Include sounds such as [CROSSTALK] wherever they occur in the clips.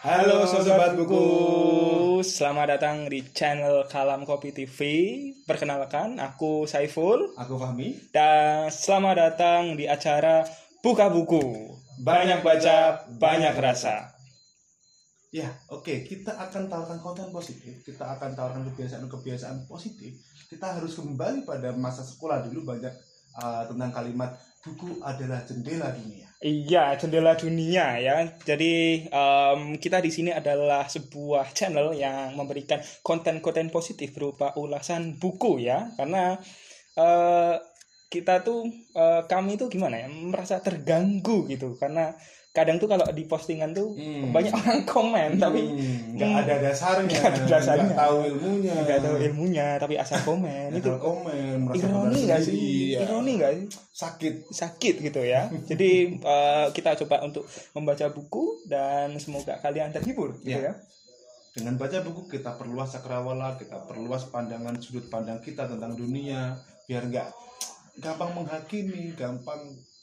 Halo sobat buku. Selamat datang di channel Kalam Kopi TV. Perkenalkan, aku Saiful Aku Fahmi. dan selamat datang di acara Buka Buku. Banyak baca, banyak rasa. Ya, oke. Kita akan tawarkan konten positif. Kita akan tawarkan kebiasaan-kebiasaan positif. Kita harus kembali pada masa sekolah dulu banyak uh, tentang kalimat buku adalah jendela dunia. Iya, jendela dunia ya. Jadi em, kita di sini adalah sebuah channel yang memberikan konten-konten positif berupa ulasan buku ya. Karena eh, kita tuh eh, kami tuh gimana ya merasa terganggu gitu karena kadang tuh kalau di postingan tuh Hmm. banyak orang komen tapi Hmm, nggak Hmm. ada dasarnya, Nggak ada dasarnya. nggak tahu ilmunya, nggak tahu ilmunya tapi asal komen itu komen, ironi nggak sih? ya. Ironi nggak sih? Sakit. sakit gitu ya. Jadi eh, kita coba untuk membaca buku dan semoga kalian terhibur gitu ya. Ya. Dengan baca buku kita perluas cakrawala, kita perluas pandangan sudut pandang kita tentang dunia, biar nggak gampang menghakimi, gampang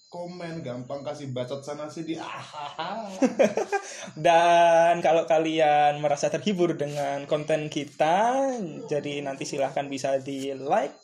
komen, gampang kasih bacot sana sini. Ah, [LAUGHS] Dan kalau kalian merasa terhibur dengan konten kita, jadi nanti silahkan bisa di like,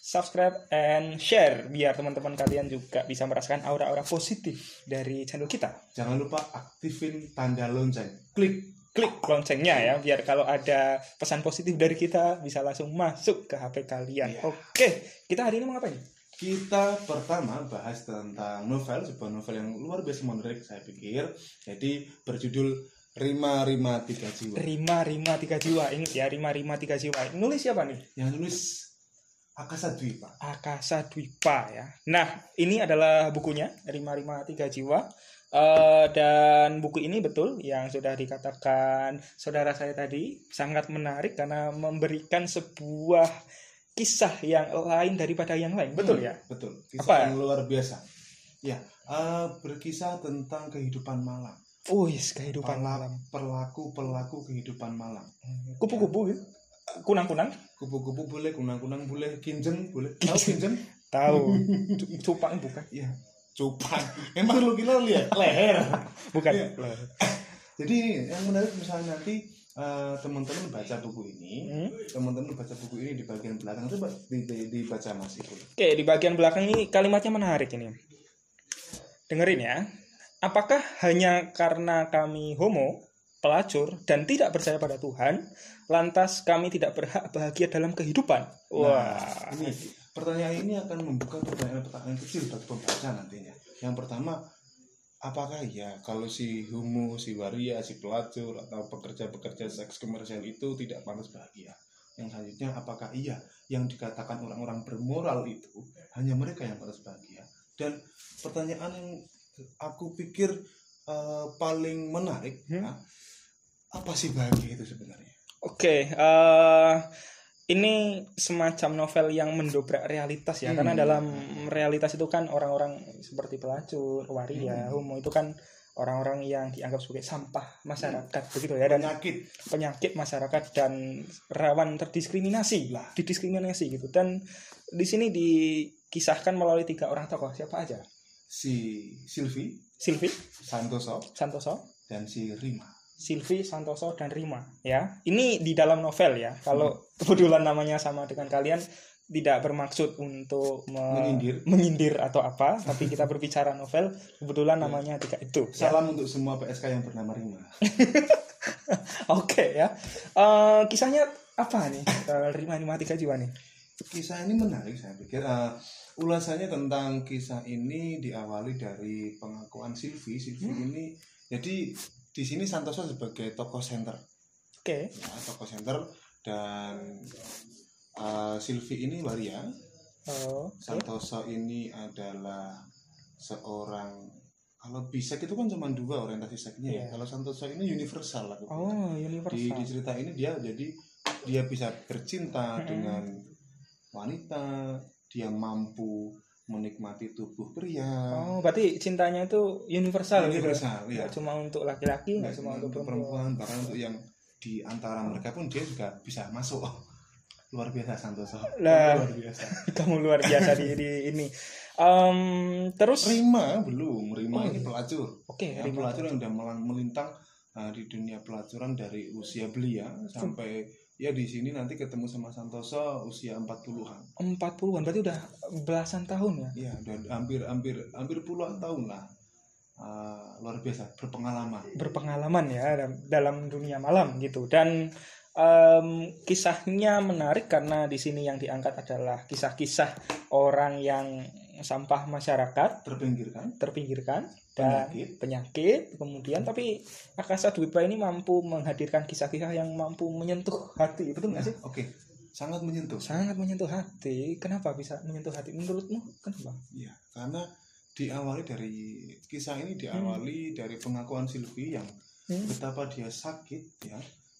subscribe, and share biar teman-teman kalian juga bisa merasakan aura-aura positif dari channel kita. Jangan lupa aktifin tanda lonceng. Klik. Klik loncengnya ya, biar kalau ada pesan positif dari kita bisa langsung masuk ke HP kalian. Iya. Oke, kita hari ini mau ngapain? Kita pertama bahas tentang novel, sebuah novel yang luar biasa menarik saya pikir. Jadi berjudul Rima Rima Tiga Jiwa. Rima Rima tiga jiwa ingat ya Rima Rima tiga jiwa nulis siapa nih Yang nulis Akasa Dwi, Pak. Akasa Dwipa ya nah ini adalah bukunya Rima Rima tiga jiwa Eh, dan buku ini betul yang sudah dikatakan saudara saya tadi sangat menarik karena memberikan sebuah kisah yang lain daripada yang lain betul ya Betul. Kisah Apa? yang luar biasa. Ya, eh, berkisah tentang kehidupan malam. Wih, kehidupan malam Perlaku perlaku kehidupan malam. kupu-kupu ya? kunang-kunang Kupu-kupu boleh, kunang-kunang boleh, kinjeng boleh. [LAUGHS] Tahu kinjeng? tahu [LAUGHS] Cu- cupang bukan Iya. Cupang. Emang lu kira lihat leher. [LAUGHS] bukan Iya. Jadi yang menarik misalnya nanti eh, teman-teman baca buku ini, Hmm. teman-teman baca buku ini di bagian belakang coba di, di- dibaca Mas Ipul. Oke, di bagian belakang ini kalimatnya menarik ini. Dengerin ya. Apakah hanya karena kami homo, pelacur, dan tidak percaya pada Tuhan, lantas kami tidak berhak bahagia dalam kehidupan? Wah, Nah, ini pertanyaan ini akan membuka pertanyaan-pertanyaan kecil bagi pembaca nantinya. Yang pertama, apakah ya kalau si homo, si waria, si pelacur atau pekerja-pekerja seks komersial itu tidak pantas bahagia? Yang selanjutnya, apakah iya yang dikatakan orang-orang bermoral itu hanya mereka yang pantas bahagia? Dan pertanyaan yang aku pikir eh, paling menarik, Hmm. ya, apa sih bahagia itu sebenarnya? Oke, eh, ini semacam novel yang mendobrak realitas ya, Hmm. karena dalam realitas itu kan orang-orang seperti pelacur, waria, Hmm. homo itu kan orang-orang yang dianggap sebagai sampah masyarakat begitu ya dan Penyakit. penyakit masyarakat dan rawan terdiskriminasi Lah. didiskriminasi gitu dan di sini dikisahkan melalui tiga orang tokoh siapa aja si Silvi Silvi Santoso Santoso dan si Rima. Silvi Santoso dan Rima ya ini di dalam novel ya kalau kebetulan namanya sama dengan kalian tidak bermaksud untuk me- Menyindir. menyindir atau apa tapi kita berbicara novel kebetulan namanya tiga itu ya. Salam untuk semua PSK yang bernama Rima. [LAUGHS] oke ya Eh, kisahnya apa nih Eh, Rima Rima tiga jiwa nih Kisah ini menarik saya pikir. Eh, ulasannya tentang kisah ini diawali dari pengakuan Silvi. Silvi Hmm. ini jadi di sini Santoso sebagai tokoh center, oke ya, tokoh center dan eh, Silvi ini waria. Oh, oke. Santoso ini adalah seorang kalau bisa itu kan cuma dua orientasi seksnya ya. Iya. Kalau Santoso ini universal lah. Oh, di, universal. di cerita ini dia jadi dia bisa bercinta Mm-mm. dengan wanita dia mampu menikmati tubuh pria. Oh, berarti cintanya itu universal, gitu. universal ya Nggak cuma untuk laki-laki, nggak cuma untuk perempuan. perempuan bahkan untuk yang di antara mereka pun dia juga bisa masuk. [LAUGHS] Luar biasa Santoso. [LAUGHS] Luar biasa. [LAUGHS] Kamu luar biasa di, di ini. Em, terus? Rima belum. Rima Oh, ini iya. pelacur. Oke, ya, Rima. pelacur yang udah melintang uh, di dunia pelacuran dari usia belia sampai ya di sini nanti ketemu sama Santoso usia 40-an. 40-an berarti udah belasan tahun ya? Iya, udah hampir hampir hampir puluhan tahun lah. Uh, luar biasa berpengalaman. Berpengalaman ya dalam, dunia malam gitu dan um, kisahnya menarik karena di sini yang diangkat adalah kisah-kisah orang yang sampah masyarakat terpinggirkan. terpinggirkan dan penyakit, penyakit. Kemudian tapi Akasa Dwipa ini mampu menghadirkan kisah-kisah yang mampu menyentuh hati betul nggak Nah, sih? Oke, sangat menyentuh. sangat menyentuh hati. Kenapa bisa menyentuh hati? Menurutmu kenapa? Iya, karena diawali dari kisah ini diawali dari pengakuan Silvi yang Hmm. betapa dia sakit ya.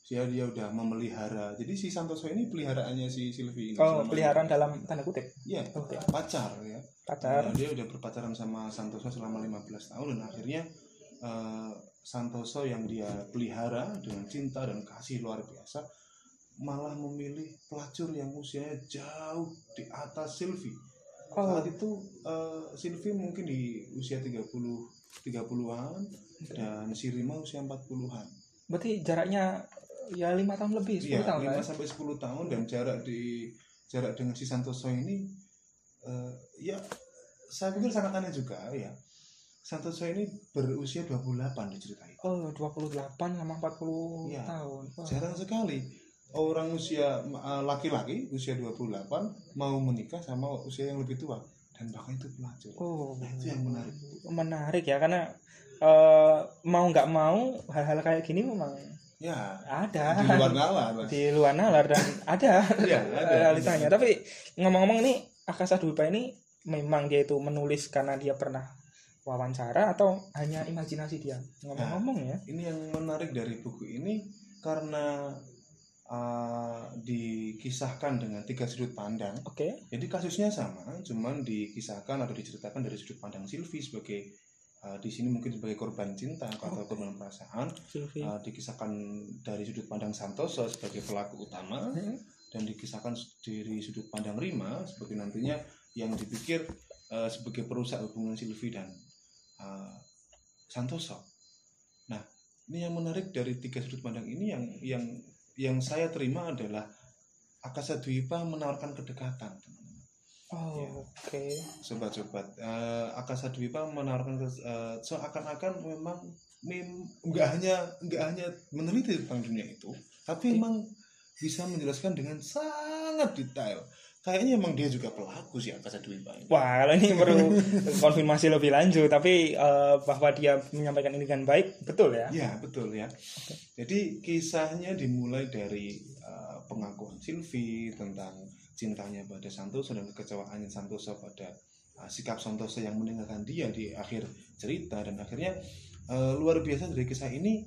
Dia dia udah memelihara. Jadi si Santoso ini peliharaannya si Silvi ini. oh peliharaan dalam tanda kutip Iya, Oke. pacar ya. pacar Nah, dia udah berpacaran sama Santoso selama 15 tahun dan akhirnya eh, Santoso yang dia pelihara dengan cinta dan kasih luar biasa malah memilih pelacur yang usianya jauh di atas Silvi. oh Saat itu eh, Silvi mungkin di usia 30 30-an dan si Rima usia 40-an. berarti jaraknya ya lima tahun lebih 10 Iya, tahun 5 lah ya? sampai 10 tahun dan jarak di jarak dengan si Santoso ini eh, ya saya pikir sangat aneh juga ya. Santoso ini berusia 28 diceritain. Oh, 28 sama 40 Iya. tahun. Wah. Jarang sekali orang usia eh, laki-laki usia 28 mau menikah sama usia yang lebih tua dan bahkan itu pelacur. Oh, Nah, itu yang menarik. Menarik ya karena eh, mau nggak mau hal-hal kayak gini memang Ya, ada di luar nalar. Mas. di luar nalar dan ada Iya, [LAUGHS] ada. [LAUGHS] realitanya. Tapi ngomong-ngomong ini Akasa Dwipa ini memang dia itu menulis karena dia pernah wawancara atau hanya imajinasi dia ngomong-ngomong ya Ini yang menarik dari buku ini karena uh, dikisahkan dengan tiga sudut pandang. oke Jadi kasusnya sama, cuman dikisahkan atau diceritakan dari sudut pandang Silvi sebagai uh, di sini mungkin sebagai korban cinta atau korban perasaan. Sylvie Uh, dikisahkan dari sudut pandang Santoso sebagai pelaku utama Hmm. dan dikisahkan dari sudut pandang Rima sebagai nantinya yang dipikir uh, sebagai perusak hubungan Silvi dan uh, Santoso. Nah, ini yang menarik dari tiga sudut pandang ini yang yang yang saya terima adalah Akasa Dwipa menawarkan kedekatan. Oh Iya. oke sobat-sobat. Uh, Akasa Dwipa menawarkan uh, seakan-akan memang mem, nggak hanya nggak hanya meneliti tentang dunia itu, tapi Oke. memang bisa menjelaskan dengan sangat detail. Kayaknya emang dia juga pelaku sih Akasa Dwipa ini. Wah, kalau [LAUGHS] ini perlu konfirmasi lebih lanjut, tapi eh, bahwa dia menyampaikan ini dengan baik, betul ya? Ya betul ya. Jadi kisahnya dimulai dari uh, pengakuan Silvi tentang cintanya pada Santoso dan kekecewaannya Santoso pada uh, sikap Santoso yang meninggalkan dia di akhir cerita dan akhirnya uh, luar biasa dari kisah ini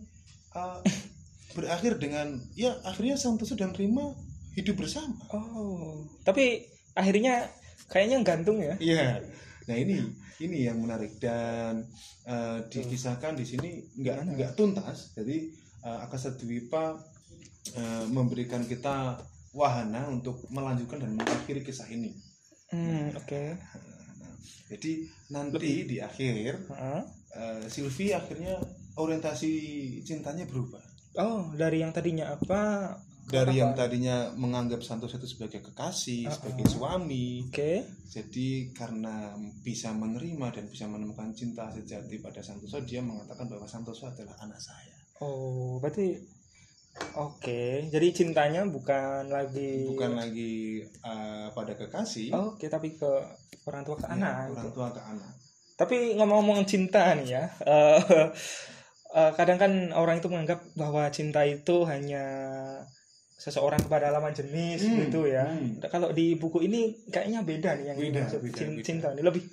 uh, [COUGHS] berakhir dengan ya akhirnya Santoso dan Rima hidup bersama. Oh, tapi akhirnya kayaknya gantung ya? Iya. Nah ini ini yang menarik dan uh, dikisahkan di sini nggak nggak tuntas. Jadi uh, Akasa Dwipa uh, memberikan kita wahana untuk melanjutkan dan mengakhiri kisah ini. Hmm, oke. Nah, jadi nanti di akhir Heeh. uh, Sylvie akhirnya orientasi cintanya berubah Oh, dari yang tadinya apa? dari yang tadinya menganggap Santoso itu sebagai kekasih, Uh-uh. sebagai suami, Oke. Jadi karena bisa menerima dan bisa menemukan cinta sejati pada Santoso, dia mengatakan bahwa Santoso adalah anak saya. Oh, berarti oke. Jadi cintanya bukan lagi Bukan lagi uh, pada kekasih, Oke, tapi ke orang tua ke ya, anak. orang gitu. tua ke anak. Tapi ngomong-ngomong cinta nih ya, eh, eh, kadang kan orang itu menganggap bahwa cinta itu hanya seseorang kepada lawan jenis Hmm, gitu ya. hmm. Kalau di buku ini kayaknya beda nih yang Beda, dimaksud beda, cin- beda. cinta ini lebih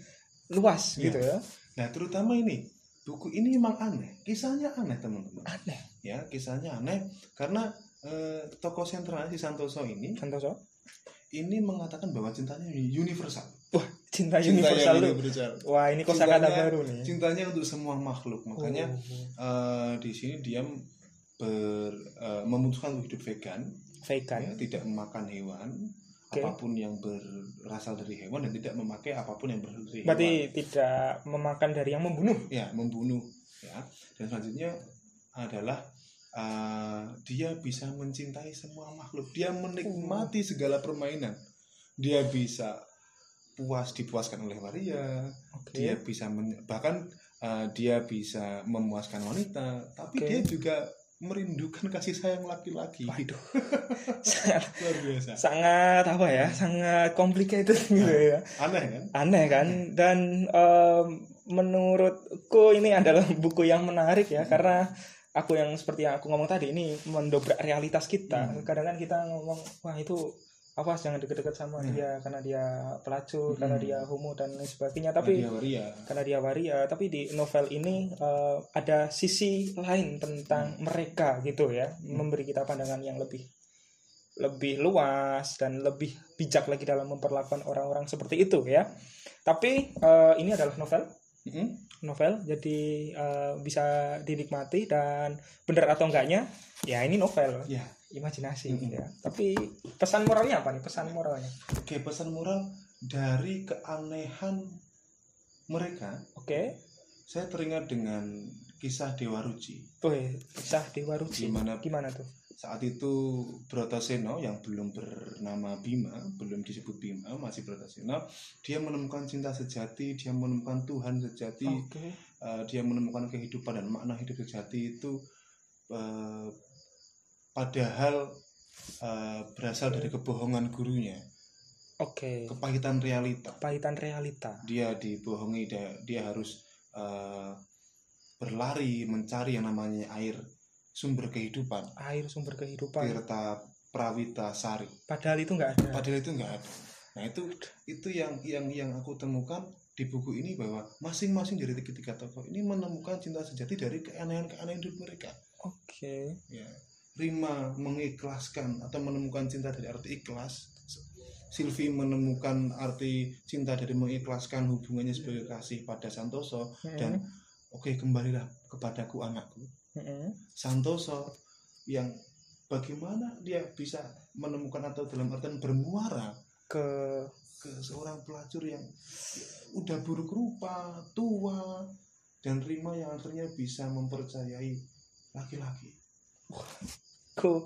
luas Iya. gitu ya. Nah, terutama ini buku ini memang aneh, kisahnya aneh teman-teman. Aneh. Ya, kisahnya aneh karena eh, tokoh sentral si Santoso ini Santoso. ini mengatakan bahwa cintanya universal. Wah, cinta Cintanya universal. Wah, ini kosakata Cintanya- baru nih. Cintanya untuk semua makhluk. Makanya Oh, eh, di sini dia ber, eh, memutuskan untuk hidup vegan. vegan. ya, tidak memakan hewan Oke. apa pun yang berasal dari hewan dan tidak memakai apa pun yang berasal dari Berarti hewan tidak memakan dari yang membunuh. ya membunuh ya dan selanjutnya adalah uh, dia bisa mencintai semua makhluk dia menikmati segala permainan dia bisa puas dipuaskan oleh waria Oke. dia bisa men- bahkan uh, dia bisa memuaskan wanita tapi Oke. dia juga merindukan kasih sayang laki-laki Waduh. [LAUGHS] sangat luar biasa sangat apa ya? Sangat complicated [LAUGHS] gitu ya. aneh kan Aneh kan? Dan em, menurutku ini adalah [LAUGHS] buku yang menarik ya karena aku yang seperti yang aku ngomong tadi ini mendobrak realitas kita. Hmm. Kadang kan kita ngomong wah itu apa jangan deket-deket sama Hmm. dia karena dia pelacur, Hmm. karena dia homo dan lain sebagainya. Tapi dia waria karena dia waria tapi di novel ini eh, ada sisi lain tentang mereka gitu ya memberi kita pandangan yang lebih lebih luas dan lebih bijak lagi dalam memperlakukan orang-orang seperti itu ya tapi eh, ini adalah novel Mm-mm. novel jadi eh, bisa dinikmati dan benar atau enggaknya ya ini novel ya imajinasi Mm-mm. ya tapi pesan moralnya apa nih? Pesan moralnya? Oke pesan moral dari keanehan mereka. Oke. Saya teringat dengan kisah Dewa Ruci Wih, kisah Dewa Ruci Gimana? gimana tuh? Saat itu Bratasena yang belum bernama Bima, belum disebut Bima, masih Bratasena, dia menemukan cinta sejati, dia menemukan Tuhan sejati, oke. eh, dia menemukan kehidupan dan makna hidup sejati itu eh, padahal eh, berasal dari kebohongan gurunya, Oke, kepahitan realita. kepahitan realita. Dia dibohongi, dia, dia harus eh, berlari mencari yang namanya air sumber kehidupan. Air sumber kehidupan. Tirta Prawita Sari. Padahal itu nggak ada. Padahal itu nggak ada. Nah itu itu yang yang yang aku temukan di buku ini bahwa masing-masing dari tiga-tiga tokoh ini menemukan cinta sejati dari keanehan-keanehan hidup mereka. Oke. Ya. Rima mengikhlaskan atau menemukan cinta dari arti ikhlas. Silvi menemukan arti cinta dari mengikhlaskan hubungannya sebagai kasih pada Santoso dan oke kembalilah kepadaku anakku. Mm-mm. Santoso yang bagaimana dia bisa menemukan atau dalam artian bermuara ke ke seorang pelacur yang udah buruk rupa, tua, dan Rima yang akhirnya bisa mempercayai laki-laki. The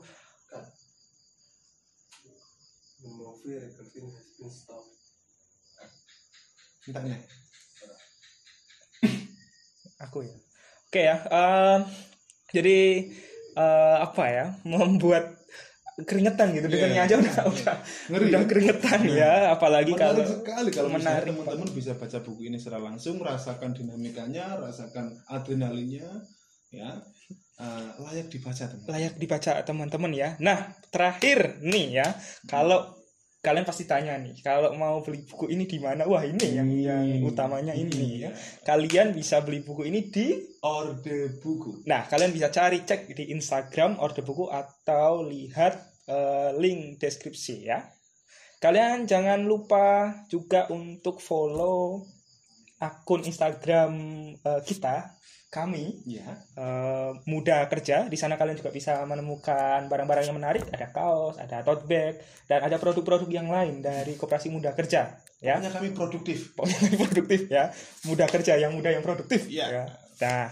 movie recording has been stopped. Entahnya. [COUGHS] aku ya. Oke ya. em, jadi eh, apa ya? Membuat keringetan gitu dengannya Iya, aja udah iya. udah, Ngeri udah ya? keringetan Iya. ya apalagi Menarik kalau sekali kalau menarik teman-teman bisa baca buku ini secara langsung, rasakan dinamikanya, rasakan adrenalinnya, ya Eh, layak dibaca teman. layak dibaca teman-teman ya. Nah, terakhir nih ya, kalau kalian pasti tanya nih, kalau mau beli buku ini di mana? Wah, ini yang yang Hmm, utamanya ini ya. iya. Kalian bisa beli buku ini di Orde buku. Nah, kalian bisa cari cek di Instagram Orde Buku atau lihat eh, link deskripsi ya. Kalian jangan lupa juga untuk follow akun Instagram eh, kita, kami Ya. eh, Muda Kerja. Di sana kalian juga bisa menemukan barang-barang yang menarik, ada kaos, ada tote bag, dan ada produk-produk yang lain dari Koperasi Muda Kerja ya Pokoknya kami produktif. [LAUGHS] pokoknya yang produktif ya muda kerja yang muda yang produktif Iya. ya nah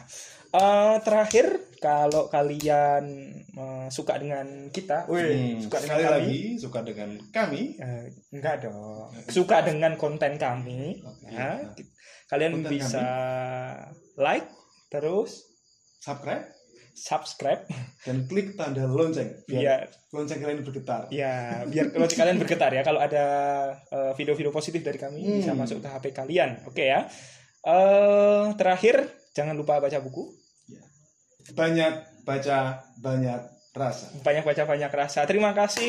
eh, terakhir kalau kalian eh, suka dengan kita wih Hmm, suka dengan kami lagi suka dengan kami. eh, enggak dong. Suka dengan konten kami Oke. ya, kalian Konten bisa like terus. Subscribe. Subscribe. Dan klik tanda lonceng biar biar lonceng kalian bergetar. ya biar kalau kalian bergetar ya. Kalau ada eh, video-video positif dari kami Hmm. bisa masuk ke HP kalian. Oke ya. Eh terakhir jangan lupa baca buku Banyak baca, banyak rasa. banyak baca banyak rasa terima kasih